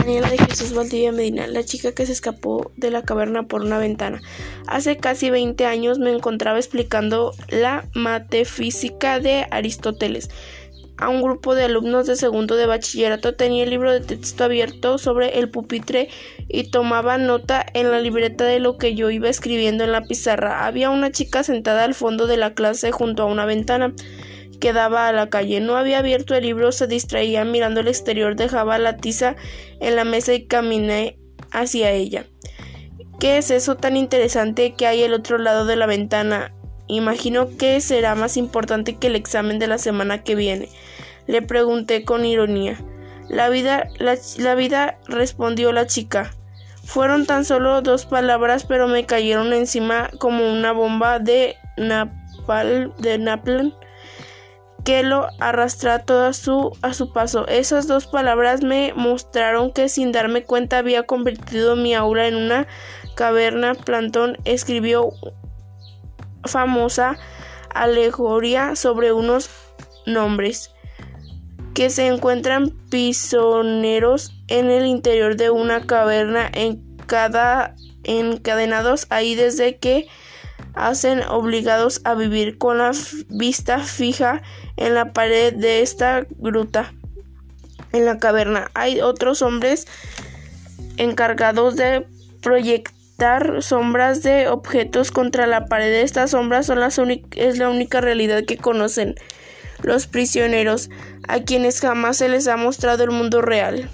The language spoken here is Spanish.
Daniela de Jesús Valdivia Medina, la chica que se escapó de la caverna por una ventana. Hace casi 20 años me encontraba explicando la metafísica de Aristóteles a un grupo de alumnos de segundo de bachillerato. Tenía el libro de texto abierto sobre el pupitre y tomaba nota en la libreta de lo que yo iba escribiendo en la pizarra. Había una chica sentada al fondo de la clase junto a una ventana que daba a la calle. No había abierto el libro, se distraía mirando el exterior, dejaba la tiza en la mesa y caminé hacia ella. ¿Qué es eso tan interesante que hay al otro lado de la ventana? Imagino que será más importante que el examen de la semana que viene. Le pregunté con ironía. La vida, la, vida, respondió la chica. Fueron tan solo dos palabras, pero me cayeron encima como una bomba de napal, de napalm que lo arrastra todo a su, a su paso. Esas dos palabras me mostraron que sin darme cuenta había convertido mi aula en una caverna. Plantón escribió famosa alegoría sobre unos nombres que se encuentran prisioneros en el interior de una caverna en encadenados ahí desde que hacen obligados a vivir con la vista fija en la pared de esta gruta. En la caverna hay otros hombres encargados de proyectar sombras de objetos contra la pared. Estas sombras son las es la única realidad que conocen los prisioneros, a quienes jamás se les ha mostrado el mundo real.